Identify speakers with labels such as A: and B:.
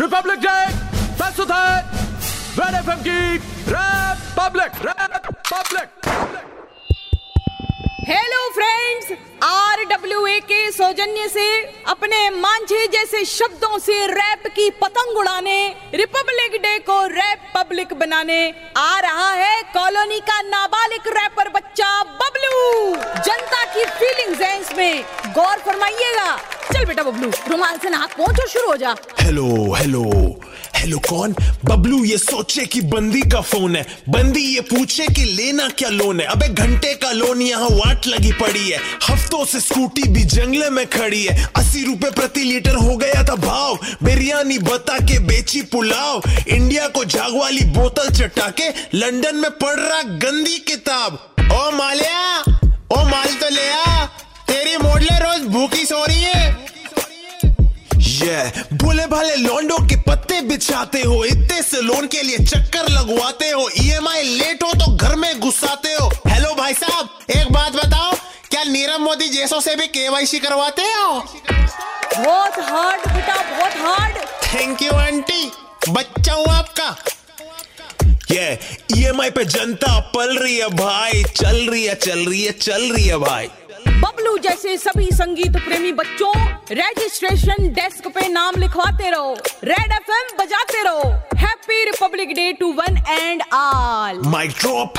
A: Republic Day प्रस्तुत है Red FM की rap public rap public
B: hello friends R W A के सौजन्य से, अपने मांझे जैसे शब्दों से रैप की पतंग उड़ाने रिपब्लिक डे को रैप पब्लिक बनाने आ रहा है कॉलोनी का नाबालिग रैपर बच्चा बबलू। जनता की फीलिंग्स हैं इसमें। गौर फरमाइएगा। चल बेटा बबलू रुमाल से नाक पहुँच शुरू हो जा।
C: हेलो हेलो हेलो कौन? बबलू, ये सोचे कि बंदी का फ़ोन है। बंदी ये पूछे कि लेना क्या लोन है? अबे घंटे का लोन यहाँ वाट लगी पड़ी है। हफ्तों से स्कूटी भी जंगले में खड़ी है। अस्सी रुपए प्रति लीटर हो गया था भाव। बिरयानी बता के बेची पुलाव। इंडिया को जाग वाली बोतल चटा के लंदन में पढ़ रहा गंदी किताब। ओ मालिया, ओ माल तो ले आ। तेरी मोडले रोज भूखी सो रही है। ये भोले भाले लॉन्डो के पत्ते बिछाते हो इतने से लोन के लिए चक्कर लगवाते हो ईएमआई लेट हो तो घर में घुसाते हो। हेलो भाई साहब एक बात बताओ क्या नीरव मोदी जैसों से भी केवाईसी करवाते हो?
B: बहुत हार्ड बेटा बहुत हार्ड
C: थैंक यू आंटी बच्चा हूँ आपका। ये ईएमआई पे जनता पल रही है भाई चल रही है चल रही है चल रही है भाई।
B: बबलू जैसे सभी संगीत प्रेमी बच्चों रजिस्ट्रेशन डेस्क पे नाम लिखवाते रहो रेड एफएम बजाते रहो। Happy Republic Day to one and all
C: mic drop